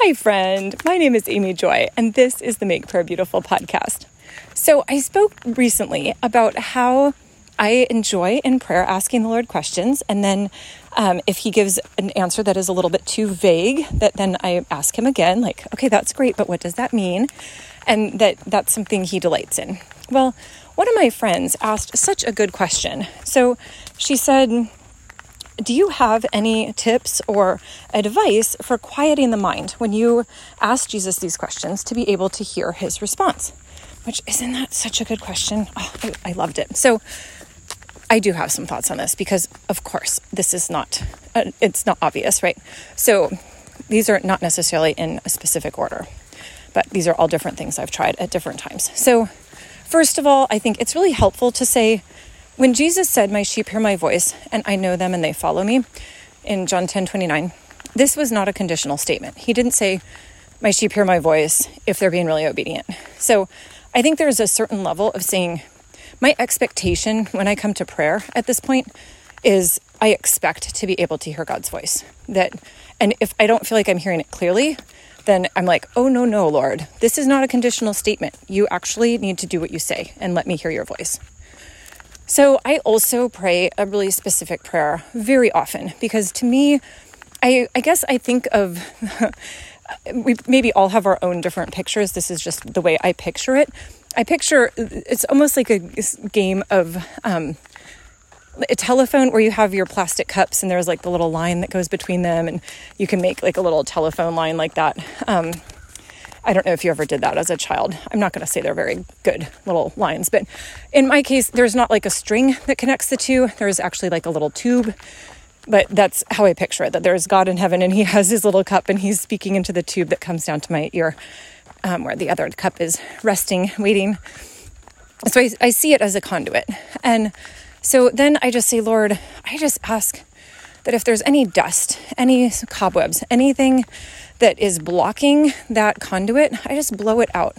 Hi, friend. My name is Amy Joy, and this is the Make Prayer Beautiful podcast. So, I spoke recently about how I enjoy in prayer asking the Lord questions, and then um, if He gives an answer that is a little bit too vague, that then I ask Him again, like, okay, that's great, but what does that mean? And that that's something He delights in. Well, one of my friends asked such a good question. So, she said, do you have any tips or advice for quieting the mind when you ask Jesus these questions to be able to hear his response? Which isn't that such a good question? Oh, I, I loved it. So I do have some thoughts on this because, of course, this is not uh, it's not obvious, right? So these are not necessarily in a specific order, but these are all different things I've tried at different times. So first of all, I think it's really helpful to say when Jesus said, My sheep hear my voice, and I know them and they follow me, in John 10 29, this was not a conditional statement. He didn't say, My sheep hear my voice if they're being really obedient. So I think there's a certain level of saying, My expectation when I come to prayer at this point is I expect to be able to hear God's voice. That, and if I don't feel like I'm hearing it clearly, then I'm like, oh, no, no, Lord, this is not a conditional statement. You actually need to do what you say and let me hear your voice. So I also pray a really specific prayer very often because to me, I, I guess I think of. we maybe all have our own different pictures. This is just the way I picture it. I picture it's almost like a game of um, a telephone where you have your plastic cups and there's like the little line that goes between them, and you can make like a little telephone line like that. Um, I don't know if you ever did that as a child. I'm not going to say they're very good little lines, but in my case, there's not like a string that connects the two. There's actually like a little tube. But that's how I picture it that there's God in heaven and he has his little cup and he's speaking into the tube that comes down to my ear, um, where the other cup is resting, waiting. So I, I see it as a conduit. And so then I just say, Lord, I just ask that if there's any dust, any cobwebs, anything that is blocking that conduit, I just blow it out.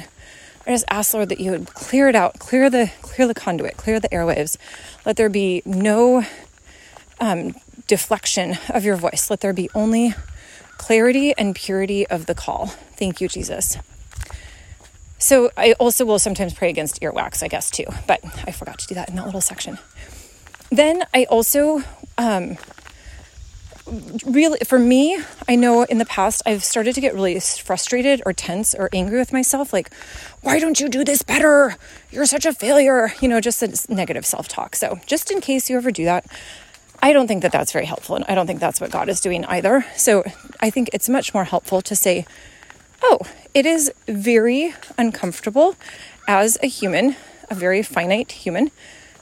I just ask Lord that you would clear it out, clear the clear the conduit, clear the airwaves. Let there be no um, deflection of your voice. Let there be only clarity and purity of the call. Thank you, Jesus. So I also will sometimes pray against earwax, I guess too, but I forgot to do that in that little section. Then I also um, really for me i know in the past i've started to get really frustrated or tense or angry with myself like why don't you do this better? You're such a failure you know just a negative self-talk. So just in case you ever do that i don't think that that's very helpful and i don't think that's what god is doing either. So i think it's much more helpful to say oh it is very uncomfortable as a human a very finite human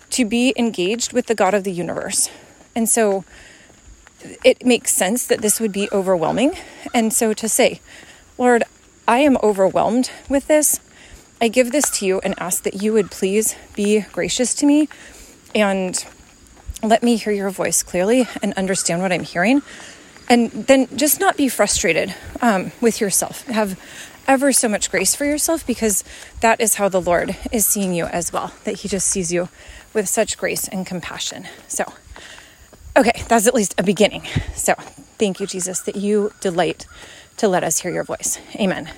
to be engaged with the god of the universe. And so it makes sense that this would be overwhelming. And so to say, Lord, I am overwhelmed with this. I give this to you and ask that you would please be gracious to me and let me hear your voice clearly and understand what I'm hearing. And then just not be frustrated um, with yourself. Have ever so much grace for yourself because that is how the Lord is seeing you as well, that He just sees you with such grace and compassion. So, Okay, that's at least a beginning. So thank you, Jesus, that you delight to let us hear your voice. Amen.